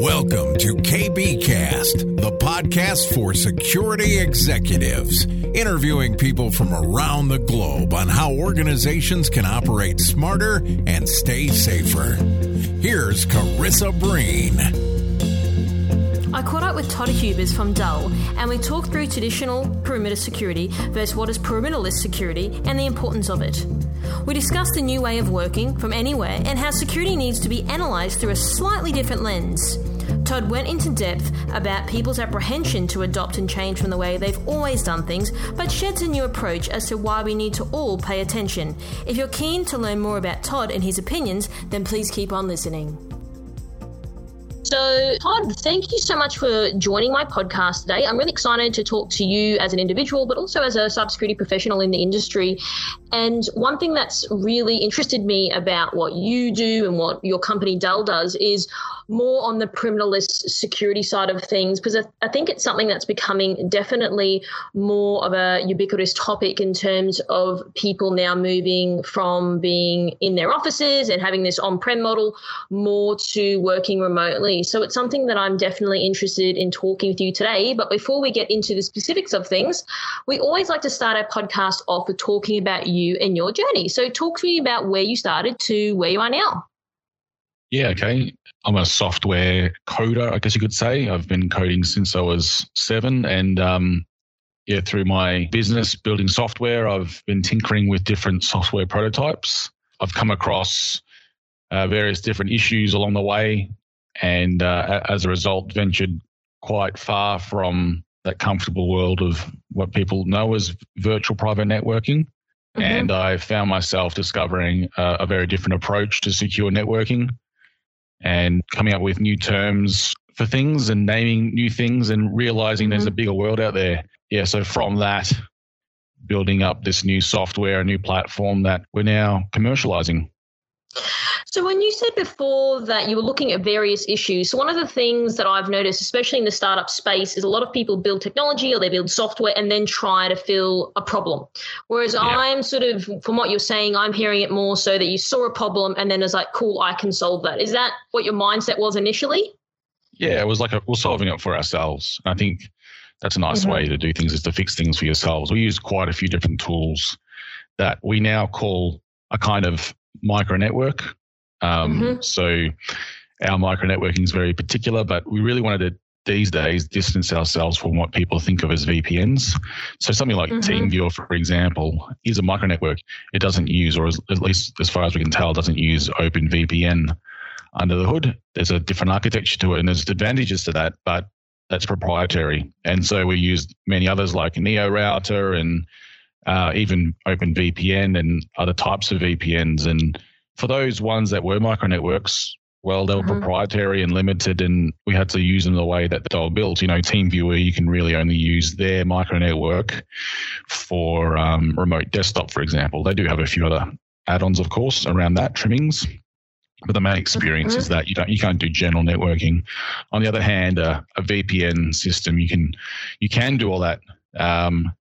Welcome to KBKast, the podcast for security executives, interviewing people from around the globe on how organizations can operate smarter and stay safer. Here's Karissa Breen. I caught up with Todd Hubers from Dell and we talked through traditional perimeter security versus what is perimeterless security and the importance of it. We discussed the new way of working from anywhere and how security needs to be analysed through a slightly different lens. Todd went into depth about people's apprehension to adopt and change from the way they've always done things, but sheds a new approach as to why we need to all pay attention. If you're keen to learn more about Todd and his opinions, then please keep on listening. So, Todd, thank you so much for joining my podcast today. I'm really excited to talk to you as an individual, but also as a cybersecurity professional in the industry. And one thing that's really interested me about what you do and what your company Dell does is more on the perimeterless security side of things, because I, I think it's something that's becoming definitely more of a ubiquitous topic in terms of people now moving from being in their offices and having this on prem model more to working remotely. So it's something that I'm definitely interested in talking with you today. But before we get into the specifics of things, we always like to start our podcast off with talking about you and your journey. So talk to me about where you started to where you are now. Yeah, okay. I'm a software coder, I guess you could say. I've been coding since I was seven. And um, yeah, through my business building software, I've been tinkering with different software prototypes. I've come across uh, various different issues along the way. And uh, as a result, ventured quite far from that comfortable world of what people know as virtual private networking. Mm-hmm. And I found myself discovering a, a very different approach to secure networking and coming up with new terms for things and naming new things and realizing mm-hmm. there's a bigger world out there. Yeah, so from that, building up this new software, a new platform that we're now commercializing. So, when you said before that you were looking at various issues, so one of the things that I've noticed, especially in the startup space, is a lot of people build technology or they build software and then try to fill a problem. Whereas yeah. I'm sort of, from what you're saying, I'm hearing it more so that you saw a problem and then it's like, cool, I can solve that. Is that what your mindset was initially? Yeah, it was like a, we're solving it for ourselves. I think that's a nice mm-hmm. way to do things is to fix things for yourselves. We use quite a few different tools that we now call a kind of micro network um, mm-hmm. So our micro networking is very particular, but we really wanted to these days distance ourselves from what people think of as VPNs. So something like mm-hmm. TeamViewer, for example, is a micro network. It doesn't use, or at least as far as we can tell, doesn't use OpenVPN under the hood. There's a different architecture to it, and there's advantages to that, but that's proprietary. And so we used many others like NeoRouter and uh, even OpenVPN and other types of VPNs. And for those ones that were micro networks, well, they were mm-hmm. proprietary and limited, and we had to use them the way that they were built. You know, TeamViewer, you can really only use their micro network for um, remote desktop, for example. They do have a few other add-ons, of course, around that trimmings, but the main experience mm-hmm. is that you don't you can't do general networking. On the other hand, uh, a VPN system, you can you can do all that um,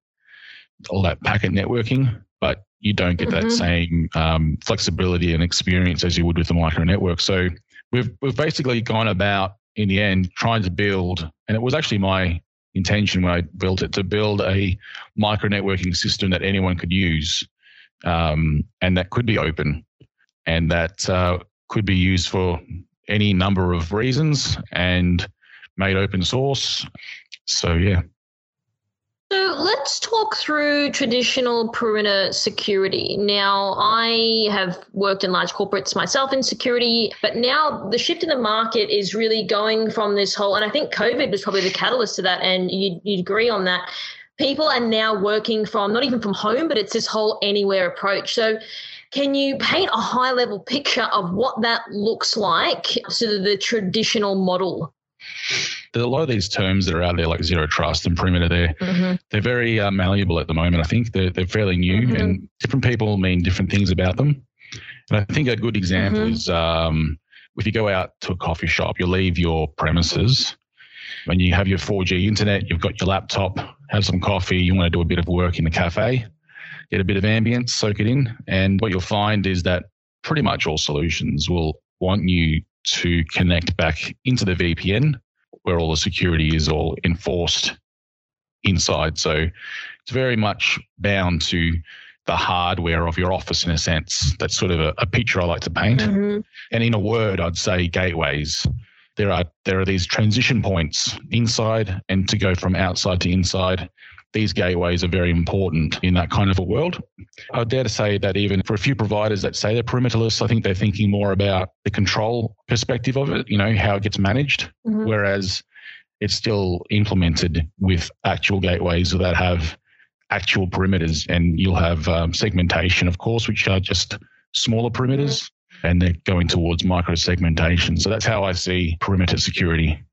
all that packet networking, but you don't get mm-hmm. that same um, flexibility and experience as you would with the micro network. So we've we've basically gone about in the end trying to build, and it was actually my intention when I built it to build a micro networking system that anyone could use, um, and that could be open, and that uh, could be used for any number of reasons and made open source. So yeah. So let's talk through traditional perimeter security. Now, I have worked in large corporates myself in security, but now the shift in the market is really going from this whole, and I think COVID was probably the catalyst to that, and you'd, you'd agree on that. People are now working from not even from home, but it's this whole anywhere approach. So, can you paint a high level picture of what that looks like, of the traditional model? A lot of these terms that are out there, like zero trust and perimeter, they're mm-hmm. they're very uh, malleable at the moment. I think they're they're fairly new, mm-hmm. and different people mean different things about them. And I think a good example mm-hmm. is um, if you go out to a coffee shop, you leave your premises, when you have your 4G internet, you've got your laptop, have some coffee, you want to do a bit of work in the cafe, get a bit of ambience, soak it in, and what you'll find is that pretty much all solutions will want you to connect back into the VPN where all the security is all enforced inside. So it's very much bound to the hardware of your office in a sense. That's sort of a, a picture I like to paint. Mm-hmm. And in a word, I'd say gateways. There are there are these transition points inside and to go from outside to inside these gateways are very important in that kind of a world. I would dare to say that even for a few providers that say they're perimeterless, I think they're thinking more about the control perspective of it, you know, how it gets managed, mm-hmm. whereas it's still implemented with actual gateways that have actual perimeters. And you'll have um, segmentation, of course, which are just smaller perimeters. And they're going towards micro segmentation. So that's how I see perimeter security.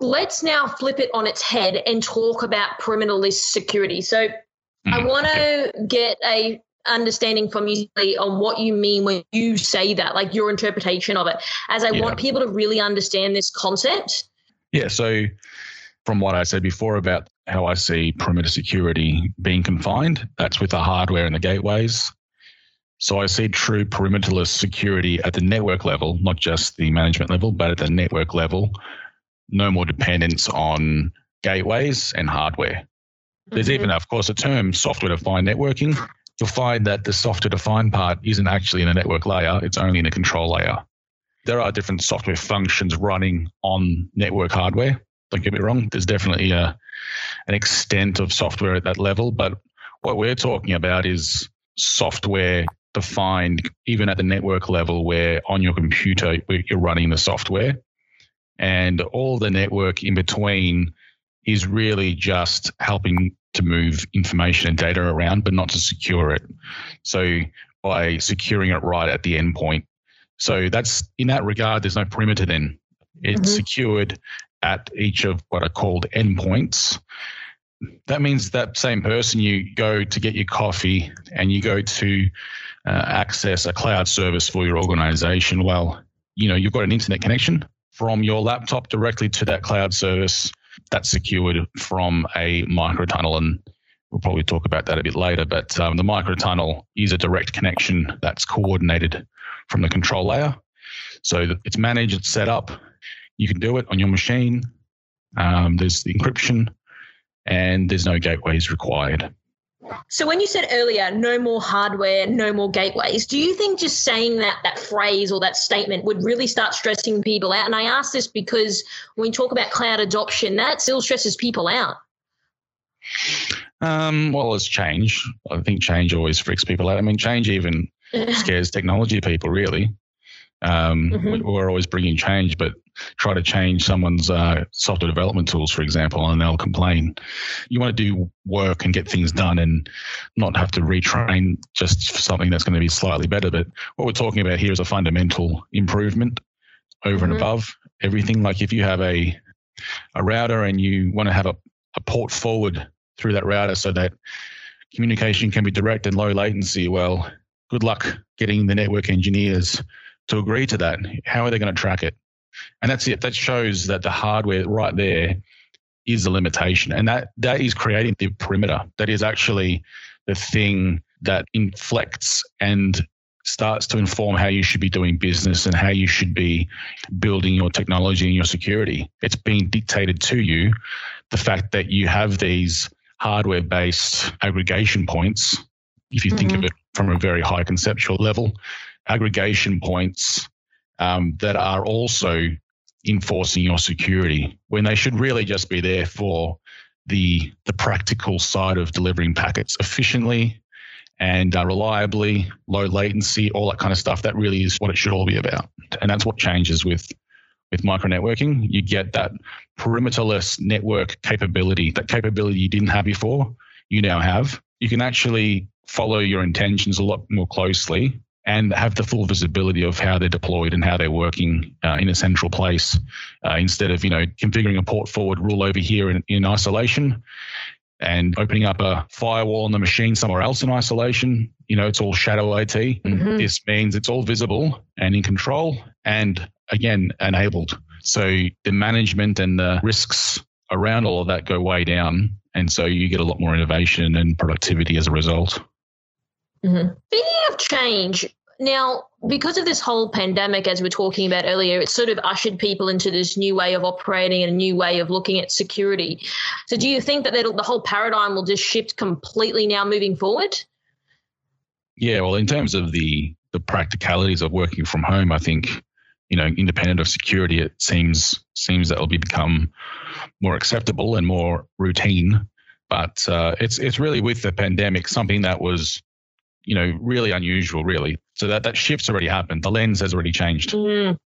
Let's now flip it on its head and talk about perimeterless security. So mm, I want to get a understanding from you on what you mean when you say that, like your interpretation of it, as I yeah. want people to really understand this concept. Yeah. So from what I said before about how I see perimeter security being confined, that's with the hardware and the gateways. So I see true perimeterless security at the network level, not just the management level, but at the network level no more dependence on gateways and hardware. There's mm-hmm. even, of course, a term software defined networking. You'll find that the software defined part isn't actually in a network layer, it's only in a control layer. There are different software functions running on network hardware. Don't get me wrong, there's definitely a, an extent of software at that level. But what we're talking about is software defined even at the network level where on your computer you're running the software and all the network in between is really just helping to move information and data around, but not to secure it. So by securing it right at the endpoint. So that's in that regard, there's no perimeter then. It's mm-hmm. secured at each of what are called endpoints. That means that same person, you go to get your coffee and you go to uh, access a cloud service for your organization. Well, you know, you've got an internet connection from your laptop directly to that cloud service that's secured from a microtunnel. And we'll probably talk about that a bit later. But um, the microtunnel is a direct connection that's coordinated from the control layer. So it's managed, it's set up. You can do it on your machine. Um, there's the encryption, and there's no gateways required. So when you said earlier, no more hardware, no more gateways, do you think just saying that that phrase or that statement would really start stressing people out? And I ask this because when we talk about cloud adoption, that still stresses people out. Um, well, it's change. I think change always freaks people out. I mean, change even scares technology people, really. Um, mm-hmm. We're always bringing change, but try to change someone's uh, software development tools, for example, and they'll complain. You want to do work and get things done and not have to retrain just for something that's going to be slightly better. But what we're talking about here is a fundamental improvement over mm-hmm. and above everything. Like if you have a a router and you want to have a, a port forward through that router so that communication can be direct and low latency, well, good luck getting the network engineers to agree to that. How are they going to track it? And that's it. That shows that the hardware right there is the limitation. And that that is creating the perimeter. That is actually the thing that inflects and starts to inform how you should be doing business and how you should be building your technology and your security. It's being dictated to you. The fact that you have these hardware based aggregation points, if you mm-hmm. think of mm-hmm. it from a very high conceptual level, aggregation points um, that are also enforcing your security when they should really just be there for the the practical side of delivering packets efficiently and uh, reliably, low latency, all that kind of stuff. That really is what it should all be about, and that's what changes with with micro networking. You get that perimeterless network capability, that capability you didn't have before, you now have. You can actually follow your intentions a lot more closely and have the full visibility of how they're deployed and how they're working uh, in a central place uh, instead of you know configuring a port forward rule over here in, in isolation and opening up a firewall on the machine somewhere else in isolation you know it's all shadow IT mm-hmm. this means it's all visible and in control and again enabled so the management and the risks around all of that go way down and so you get a lot more innovation and productivity as a result Mm-hmm. Speaking of change, now, because of this whole pandemic, as we're talking about earlier, it sort of ushered people into this new way of operating and a new way of looking at security. So, do you think that the whole paradigm will just shift completely now moving forward? Yeah, well, in terms of the the practicalities of working from home, I think you know, independent of security, it seems seems that will be become more acceptable and more routine. But uh, it's it's really with the pandemic something that was, you know, really unusual, really. So that that shift's already happened. The lens has already changed, mm.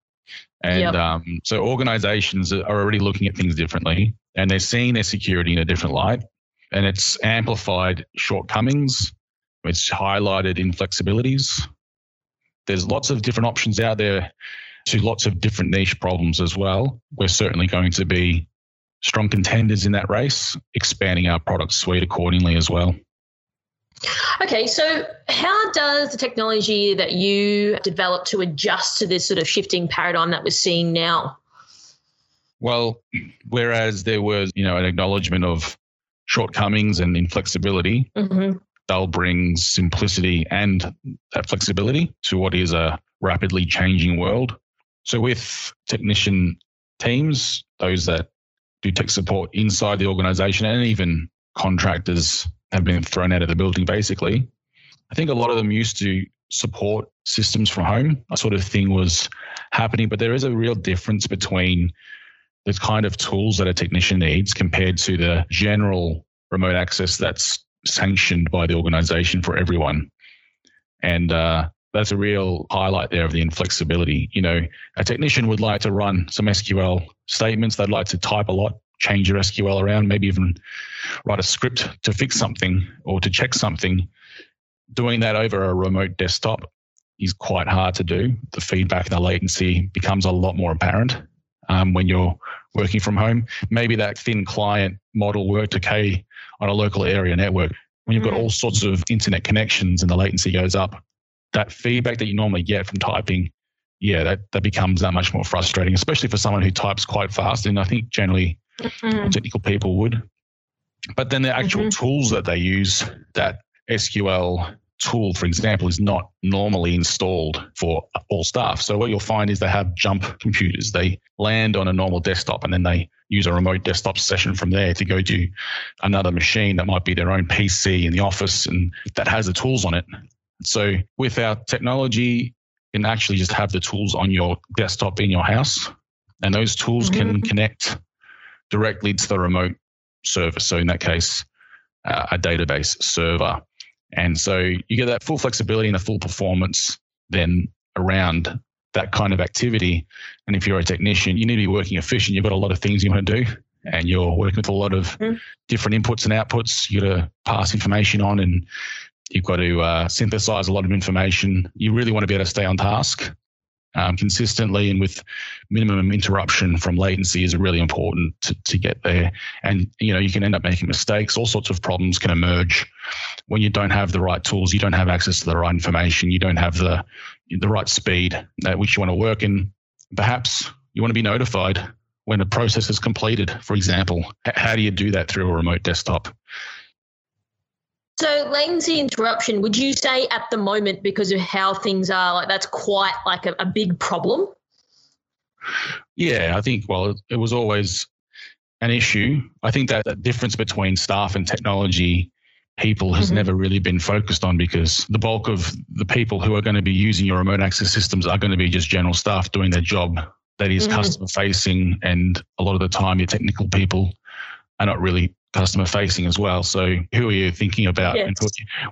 and yep. um, so organizations are already looking at things differently, and they're seeing their security in a different light, and it's amplified shortcomings. It's highlighted inflexibilities. There's lots of different options out there to lots of different niche problems as well. We're certainly going to be strong contenders in that race, expanding our product suite accordingly as well. Okay, so how does the technology that you developed to adjust to this sort of shifting paradigm that we're seeing now? Well, whereas there was, you know, an acknowledgement of shortcomings and inflexibility, mm-hmm. they'll bring simplicity and that flexibility to what is a rapidly changing world. So with technician teams, those that do tech support inside the organization and even contractors have been thrown out of the building basically. I think a lot of them used to support systems from home. That sort of thing was happening, but there is a real difference between the kind of tools that a technician needs compared to the general remote access that's sanctioned by the organization for everyone. And uh, that's a real highlight there of the inflexibility. You know, a technician would like to run some SQL statements. They'd like to type a lot, change your SQL around, maybe even write a script to fix something or to check something. Doing that over a remote desktop is quite hard to do. The feedback and the latency becomes a lot more apparent um, when you're working from home. Maybe that thin client model worked okay on a local area network. When you've got mm. all sorts of internet connections and the latency goes up, that feedback that you normally get from typing, yeah, that, that becomes that much more frustrating, especially for someone who types quite fast. And I think generally mm-hmm. technical people would. But then the actual mm-hmm. tools that they use, that SQL tool, for example, is not normally installed for all staff. So what you'll find is they have jump computers. They land on a normal desktop and then they use a remote desktop session from there to go to another machine that might be their own PC in the office and that has the tools on it. So with our technology, you can actually just have the tools on your desktop in your house, and those tools mm-hmm. can connect directly to the remote server. So in that case, uh, a database server. And so you get that full flexibility and the full performance then around that kind of activity. And if you're a technician, you need to be working efficient. You've got a lot of things you want to do and you're working with a lot of mm. different inputs and outputs. You've got to pass information on and You've got to uh, synthesize a lot of information. You really want to be able to stay on task um, consistently and with minimum interruption from latency is really important to, to get there. And, you know, you can end up making mistakes. All sorts of problems can emerge when you don't have the right tools. You don't have access to the right information. You don't have the, the right speed at which you want to work. And perhaps you want to be notified when a process is completed, for example. How do you do that through a remote desktop? So latency interruption, would you say at the moment, because of how things are, like that's quite like a, a big problem? Yeah, I think, well, it was always an issue. I think that, that difference between staff and technology people has mm-hmm. never really been focused on because the bulk of the people who are going to be using your remote access systems are going to be just general staff doing their job that is mm-hmm. customer facing. And a lot of the time, your technical people are not really customer facing as well. So who are you thinking about? Yes.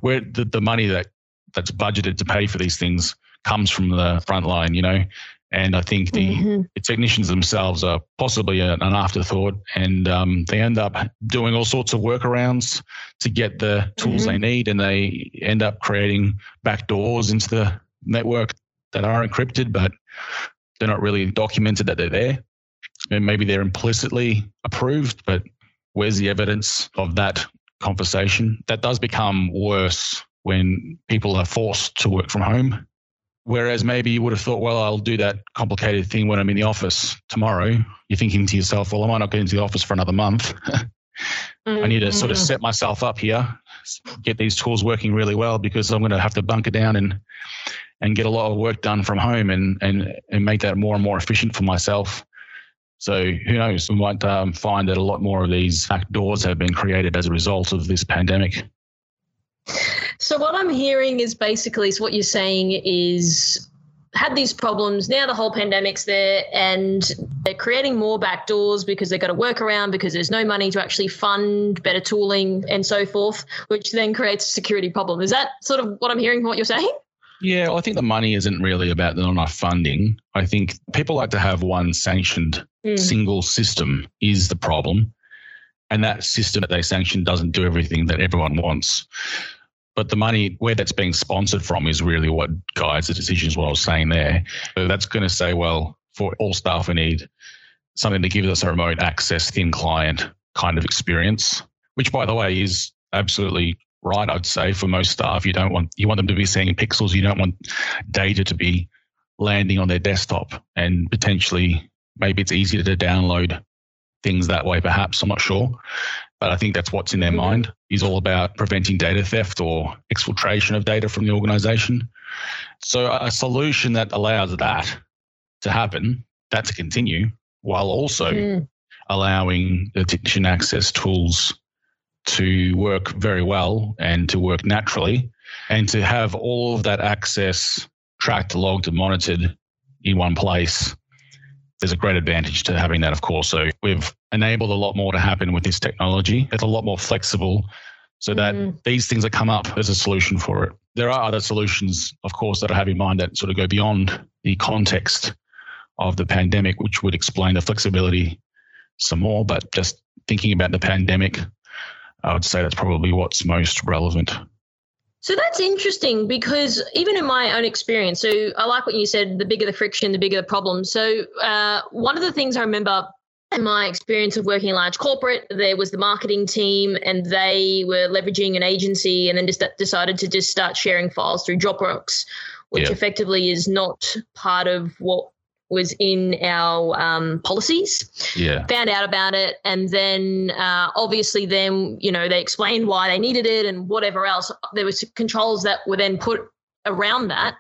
Where the, the money that that's budgeted to pay for these things comes from the front line, you know? And I think the, mm-hmm. the technicians themselves are possibly an afterthought, and um, they end up doing all sorts of workarounds to get the tools mm-hmm. they need, and they end up creating backdoors into the network that are encrypted, but they're not really documented that they're there. And maybe they're implicitly approved, but where's the evidence of that conversation? That does become worse when people are forced to work from home. Whereas maybe you would have thought, well, I'll do that complicated thing when I'm in the office tomorrow. You're thinking to yourself, well, I might not get into the office for another month. I need to sort of mm-hmm. set myself up here, get these tools working really well because I'm going to have to bunker down and and get a lot of work done from home and and and make that more and more efficient for myself. So who knows? We might um, find that a lot more of these back doors have been created as a result of this pandemic. So what I'm hearing is basically is what you're saying is had these problems. Now the whole pandemic's there, and they're creating more backdoors because they've got to work around because there's no money to actually fund better tooling and so forth, which then creates a security problem. Is that sort of what I'm hearing from what you're saying? Yeah, well, I think the money isn't really about the not enough funding. I think people like to have one sanctioned mm. single system is the problem. And that system that they sanction doesn't do everything that everyone wants. But the money, where that's being sponsored from, is really what guides the decisions, what I was saying there. So that's going to say, well, for all staff, we need something that gives us a remote access, thin client kind of experience, which, by the way, is absolutely right. I'd say for most staff, you don't want you want them to be seeing pixels. You don't want data to be landing on their desktop, and potentially maybe it's easier to download things that way. Perhaps I'm not sure, but I think that's what's in their mm-hmm. mind. Is all about preventing data theft or exfiltration of data from the organization. So a solution that allows that to happen, that to continue, while also mm. allowing the technician access tools to work very well and to work naturally and to have all of that access tracked, logged, and monitored in one place. There's a great advantage to having that, of course. So we've enabled a lot more to happen with this technology. It's a lot more flexible so that mm-hmm. these things that come up as a solution for it. There are other solutions, of course, that I have in mind that sort of go beyond the context of the pandemic, which would explain the flexibility some more. But just thinking about the pandemic, I would say that's probably what's most relevant. So that's interesting because even in my own experience, so I like what you said the bigger the friction, the bigger the problem. So, uh, one of the things I remember in my experience of working in large corporate, there was the marketing team and they were leveraging an agency and then just decided to just start sharing files through Dropbox, which yeah. effectively is not part of what was in our um, policies. Yeah. Found out about it. And then uh, obviously, then, you know, they explained why they needed it and whatever else. There was controls that were then put around that.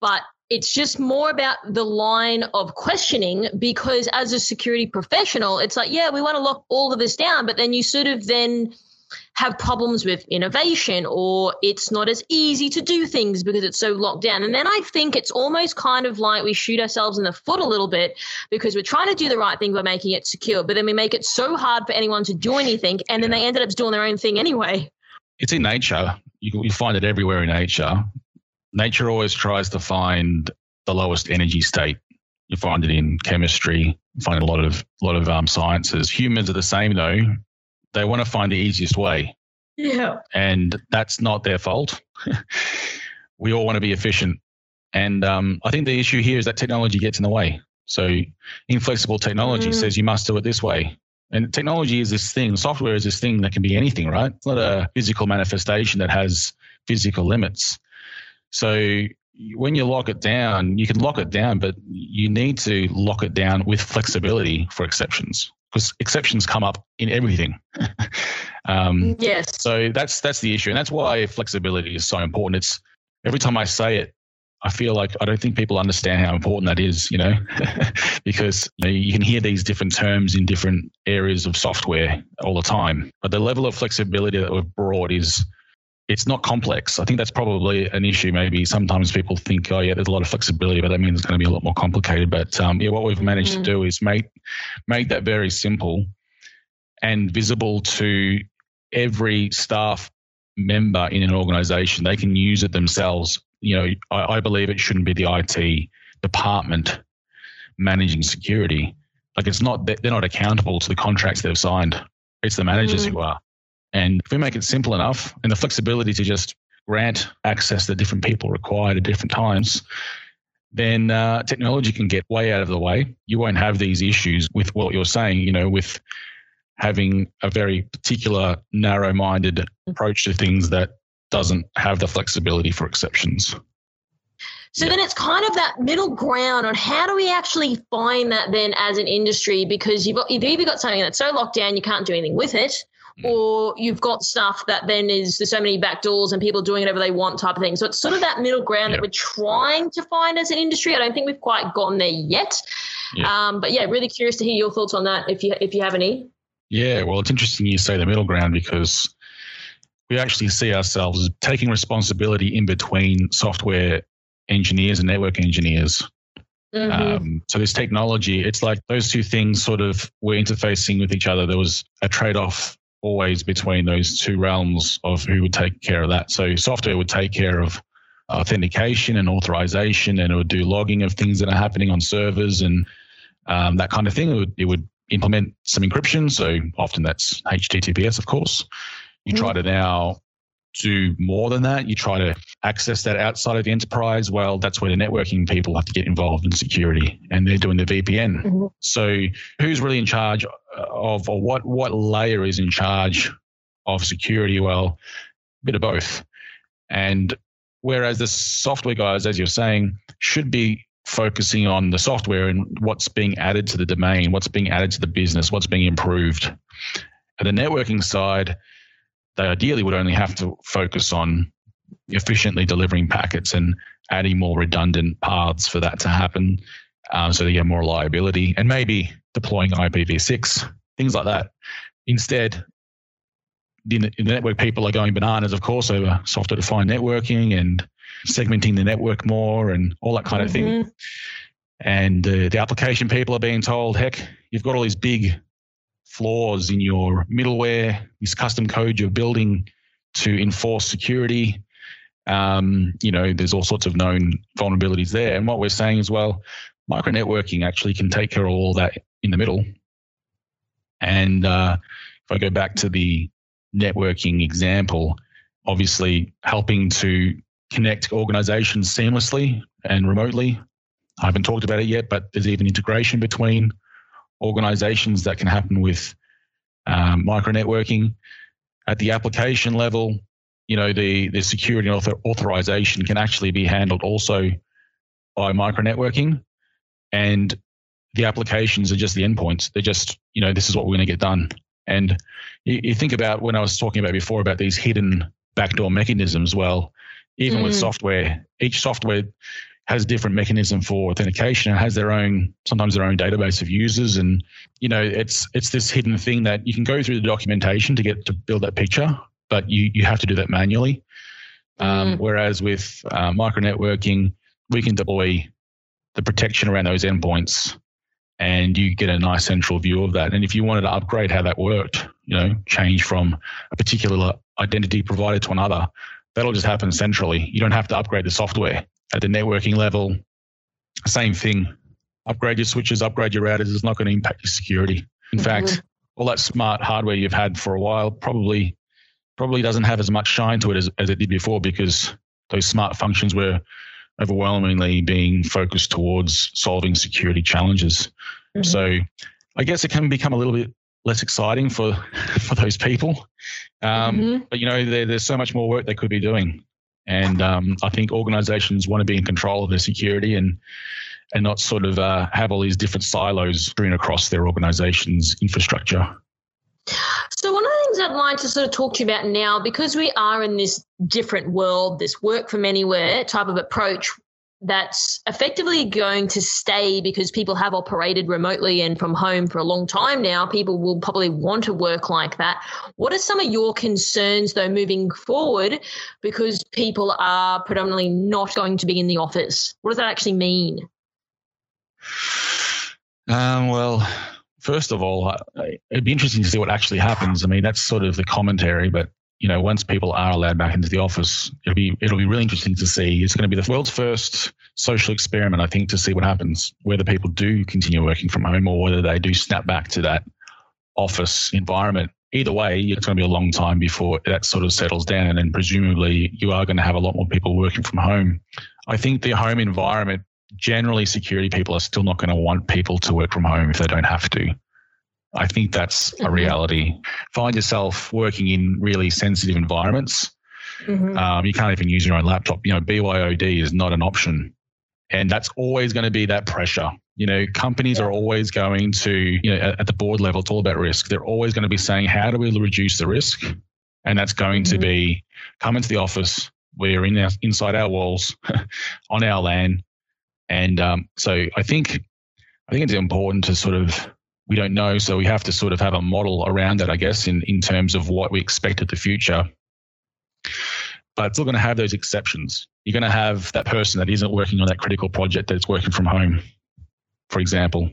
But it's just more about the line of questioning because as a security professional, it's like, yeah, we want to lock all of this down. But then you sort of then have problems with innovation or it's not as easy to do things because it's so locked down. And then I think it's almost kind of like we shoot ourselves in the foot a little bit because we're trying to do the right thing by making it secure, but then we make it so hard for anyone to do anything and then they ended up doing their own thing anyway. It's in nature. You, you find it everywhere in nature. Nature always tries to find the lowest energy state. You find it in chemistry, find a lot of lot of um, sciences. Humans are the same though they want to find the easiest way. Yeah. And that's not their fault. we all want to be efficient. And um, I think the issue here is that technology gets in the way. So inflexible technology mm. says you must do it this way. And technology is this thing, software is this thing that can be anything, right? It's not a physical manifestation that has physical limits. So when you lock it down, you can lock it down, but you need to lock it down with flexibility for exceptions because exceptions come up in everything. um, yes. So that's that's the issue, and that's why flexibility is so important. It's every time I say it, I feel like I don't think people understand how important that is. You know, because you, know, you can hear these different terms in different areas of software all the time, but the level of flexibility that we've brought is it's not complex. I think that's probably an issue. Maybe sometimes people think, oh yeah, there's a lot of flexibility, but that means it's going to be a lot more complicated. But um, yeah, what we've managed mm-hmm. to do is make make that very simple and visible to every staff member in an organization. They can use it themselves. You know, I, I believe it shouldn't be the IT department managing security. Like it's not they're not accountable to the contracts they've signed. It's the managers mm-hmm. who are. And if we make it simple enough and the flexibility to just grant access that different people require at different times, then uh, technology can get way out of the way. You won't have these issues with what you're saying, you know, with having a very particular, narrow minded approach to things that doesn't have the flexibility for exceptions. So yeah. then it's kind of that middle ground on how do we actually find that then as an industry because you've, you've either got something that's so locked down you can't do anything with it, or you've got stuff that then is there's so many backdoors and people doing whatever they want type of thing. So it's sort of that middle ground yep. that we're trying to find as an industry. I don't think we've quite gotten there yet. Yep. Um, but yeah, really curious to hear your thoughts on that if you if you have any. Yeah, well, it's interesting you say the middle ground because we actually see ourselves as taking responsibility in between software engineers and network engineers. Mm-hmm. Um, so this technology, it's like those two things sort of were interfacing with each other. There was a trade-off always between those two realms of who would take care of that. So software would take care of authentication and authorization, and it would do logging of things that are happening on servers and um, that kind of thing. It would, it would implement some encryption. So often that's HTTPS, of course. You mm-hmm. try to now do more than that. You try to access that outside of the enterprise. Well, that's where the networking people have to get involved in security, and they're doing the VPN. Mm-hmm. So, who's really in charge of, what what layer is in charge of security? Well, a bit of both. And whereas the software guys, as you're saying, should be focusing on the software and what's being added to the domain, what's being added to the business, what's being improved. At the networking side, they ideally would only have to focus on efficiently delivering packets and adding more redundant paths for that to happen um, so they get more reliability and maybe deploying IPv6, things like that. Instead, the, the network people are going bananas, of course, over software defined networking and segmenting the network more and all that kind mm-hmm. of thing. And uh, the application people are being told, heck, you've got all these big flaws in your middleware, this custom code you're building to enforce security. Um, you know, there's all sorts of known vulnerabilities there. And what we're saying is, well, micro networking actually can take care of all that in the middle. And uh, if I go back to the networking example, obviously helping to connect organizations seamlessly and remotely. I haven't talked about it yet, but there's even integration between organizations that can happen with um, micro networking. At the application level, you know, the, the security and author- authorization can actually be handled also by micro networking. And the applications are just the endpoints. They're just, you know, this is what we're going to get done. And you, you, think about when I was talking about before about these hidden backdoor mechanisms. Well, even mm. with software, each software has a different mechanism for authentication and has their own sometimes their own database of users and you know it's it's this hidden thing that you can go through the documentation to get to build that picture but you you have to do that manually um, mm. whereas with uh, micro networking we can deploy the protection around those endpoints and you get a nice central view of that and if you wanted to upgrade how that worked you know change from a particular identity provider to another that'll just happen centrally you don't have to upgrade the software at the networking level, same thing. Upgrade your switches, upgrade your routers. It's not going to impact your security. In mm-hmm. fact, all that smart hardware you've had for a while probably probably doesn't have as much shine to it as, as it did before because those smart functions were overwhelmingly being focused towards solving security challenges. Mm-hmm. So I guess it can become a little bit less exciting for for those people. Um, mm-hmm. But you know, there, there's so much more work they could be doing. And um, I think organizations want to be in control of their security and and not sort of uh, have all these different silos strewn across their organization's infrastructure. So, one of the things I'd like to sort of talk to you about now, because we are in this different world, this work from anywhere type of approach, that's effectively going to stay because people have operated remotely and from home for a long time now. People will probably want to work like that. What are some of your concerns, though, moving forward because people are predominantly not going to be in the office? What does that actually mean? Um, well, first of all, it'd be interesting to see what actually happens. I mean, that's sort of the commentary, but you know, once people are allowed back into the office, it'll be it'll be really interesting to see. It's going to be the world's first social experiment, I think, to see what happens, whether people do continue working from home or whether they do snap back to that office environment. Either way, it's going to be a long time before that sort of settles down, and then presumably you are going to have a lot more people working from home. I think the home environment, generally, security people are still not going to want people to work from home if they don't have to. I think that's mm-hmm. a reality. Find yourself working in really sensitive environments. Mm-hmm. Um, you can't even use your own laptop. You know, BYOD is not an option. And that's always going to be that pressure. You know, companies yeah. are always going to, you know, at, at, the board level, it's all about risk. They're always going to be saying, how do we reduce the risk? And that's going mm-hmm. to be come into the office. We're in our, inside our walls, on our land, and um, so I think I think it's important to sort of we don't know, so we have to sort of have a model around that, I guess, in in terms of what we expect of the future. But it's still going to have those exceptions. You're going to have that person that isn't working on that critical project that's working from home for example,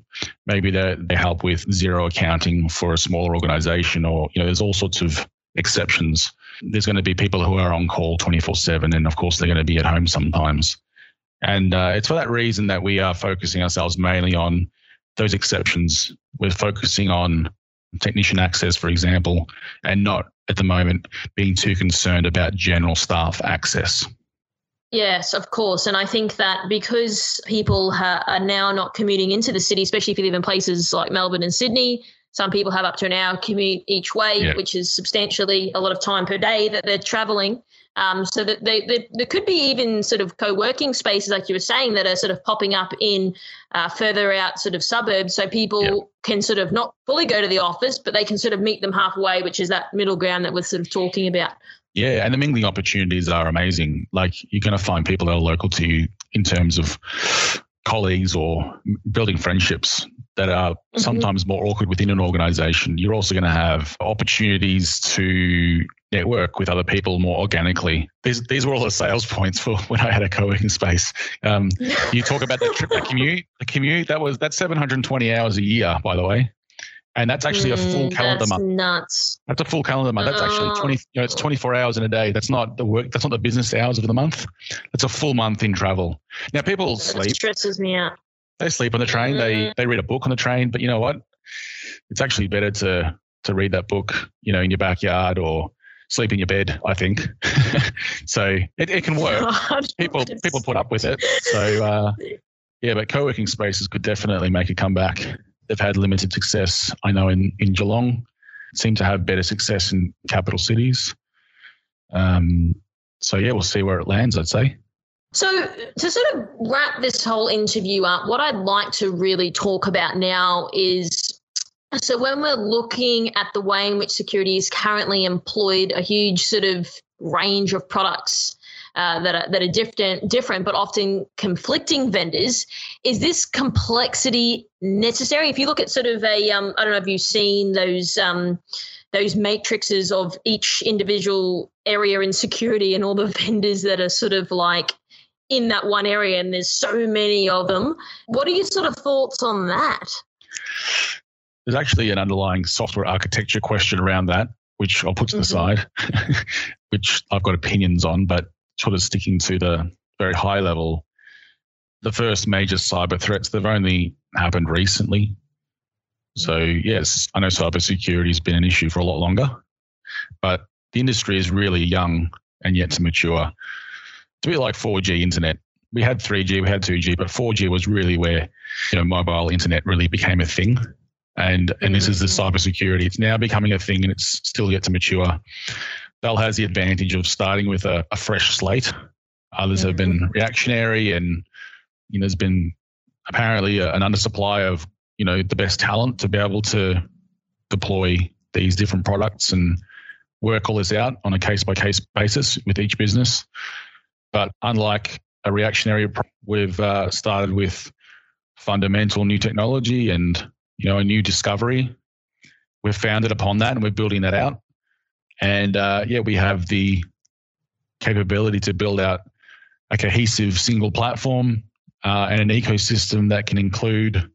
maybe they they help with Xero accounting for a smaller organization, or you know, there's all sorts of exceptions. There's going to be people who are on call 24 7, and of course, they're going to be at home sometimes. And uh, it's for that reason that we are focusing ourselves mainly on those exceptions. We're focusing on technician access, for example, and not at the moment being too concerned about general staff access. Yes, of course. And I think that because people ha- are now not commuting into the city, especially if you live in places like Melbourne and Sydney, some people have up to an hour commute each way, yeah. which is substantially a lot of time per day that they're traveling. Um, so that they, they, there could be even sort of co-working spaces, like you were saying, that are sort of popping up in uh, further out sort of suburbs, so people can sort of not fully go to the office, but they can sort of meet them halfway, which is that middle ground that we're sort of talking about. Yeah, and the mingling opportunities are amazing. Like you're going to find people that are local to you in terms of colleagues or building friendships that are mm-hmm. sometimes more awkward within an organization. You're also going to have opportunities to network with other people more organically. These these were all the sales points for when I had a co-working space. Um, you talk about the trip, the commute, the commute. That was that's 720 hours a year, by the way and that's actually a full mm, calendar that's month. Nuts. That's a full calendar month. That's actually twenty. You know, it's twenty four hours in a day. That's not the work. That's not the business hours of the month. That's a full month in travel. Now people that sleep. Stresses me out. They sleep on the train. Mm. They mm-hmm. they read a book on the train. But you know what? It's actually better to to read that book. You know, in your backyard or sleep in your bed. I think. so it, it can work. God, people people put up with it. So uh, yeah, but co working spaces could definitely make a comeback they've had limited success. I know in, in Geelong, seem to have better success in capital cities. Um, so yeah, we'll see where it lands. I'd say. So, to sort of wrap this whole interview up, what I'd like to really talk about now is so when we're looking at the way in which security is currently employed, a huge sort of range of products uh, that are that are different, different, but often conflicting vendors. Is this complexity necessary? If you look at sort of a, um, I don't know if you've seen those. Um, those matrices of each individual area in security and all the vendors that are sort of like in that one area and there's so many of them what are your sort of thoughts on that there's actually an underlying software architecture question around that which i'll put to mm-hmm. the side which i've got opinions on but sort of sticking to the very high level, the first major cyber threats, they've only happened recently. So, yes, I know cybersecurity has been an issue for a lot longer, but the industry is really young and yet to mature. It's a bit like 4G internet. We had 3G, we had 2G, but 4G was really where you know mobile internet really became a thing. And and this is the cybersecurity. It's now becoming a thing, and it's still yet to mature. Bell has the advantage of starting with a, a fresh slate. Others have been mm-hmm. reactionary, and you know, there's been apparently a, an undersupply of you know the best talent to be able to deploy these different products and work all this out on a case by case basis with each business. But unlike a reactionary, we've uh, started with fundamental new technology and you know a new discovery. We've founded upon that and we're building that out. And uh, yeah, we have the capability to build out a cohesive single platform uh, and an ecosystem that can include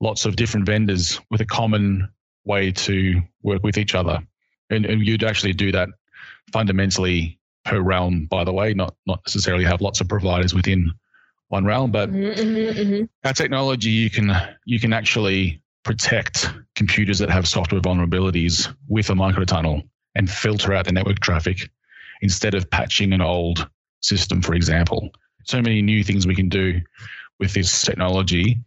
lots of different vendors with a common way to work with each other. And, and you'd actually do that fundamentally per realm, by the way, not not necessarily have lots of providers within one realm, but mm-hmm, mm-hmm. mm-hmm. our technology you can you can actually protect computers that have software vulnerabilities with a microtunnel and filter out the network traffic instead of patching an old system, for example. So many new things we can do with this technology,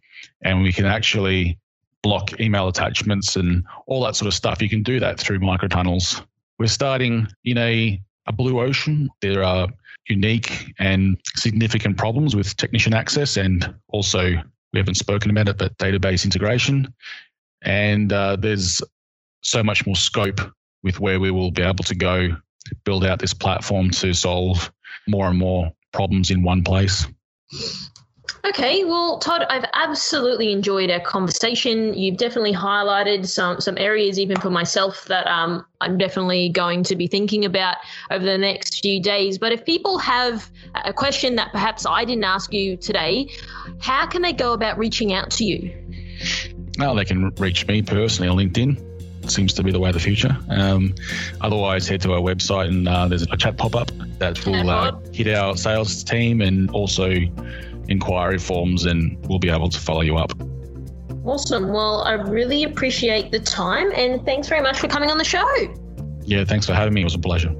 and we can actually block email attachments and all that sort of stuff. You can do that through microtunnels. We're starting in a a blue ocean. There are unique and significant problems with technician access, and also we haven't spoken about it, but database integration. And uh, there's so much more scope with where we will be able to go build out this platform to solve more and more problems in one place. Okay, well, Todd, I've absolutely enjoyed our conversation. You've definitely highlighted some some areas, even for myself, that um, I'm definitely going to be thinking about over the next few days. But if people have a question that perhaps I didn't ask you today, how can they go about reaching out to you? Well, they can reach me personally on LinkedIn. Seems to be the way of the future. Um, otherwise, head to our website and uh, there's a chat pop up that will uh, hit our sales team and also inquiry forms, and we'll be able to follow you up. Awesome. Well, I really appreciate the time and thanks very much for coming on the show. Yeah, thanks for having me. It was a pleasure.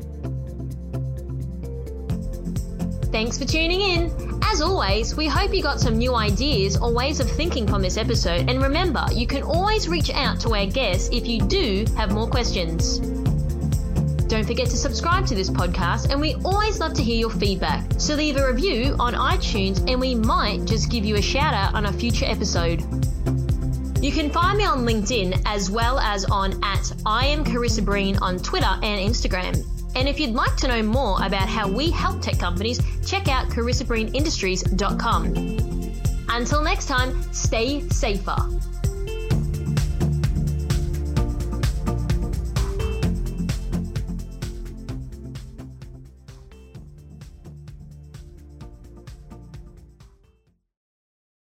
Thanks for tuning in. As always, we hope you got some new ideas or ways of thinking from this episode. And remember, you can always reach out to our guests if you do have more questions. Don't forget to subscribe to this podcast, and we always love to hear your feedback. So leave a review on iTunes, and we might just give you a shout out on a future episode. You can find me on LinkedIn as well as on at I am Karissa Breen on Twitter and Instagram. And if you'd like to know more about how we help tech companies, check out karissabreenindustries.com. Until next time, stay safer.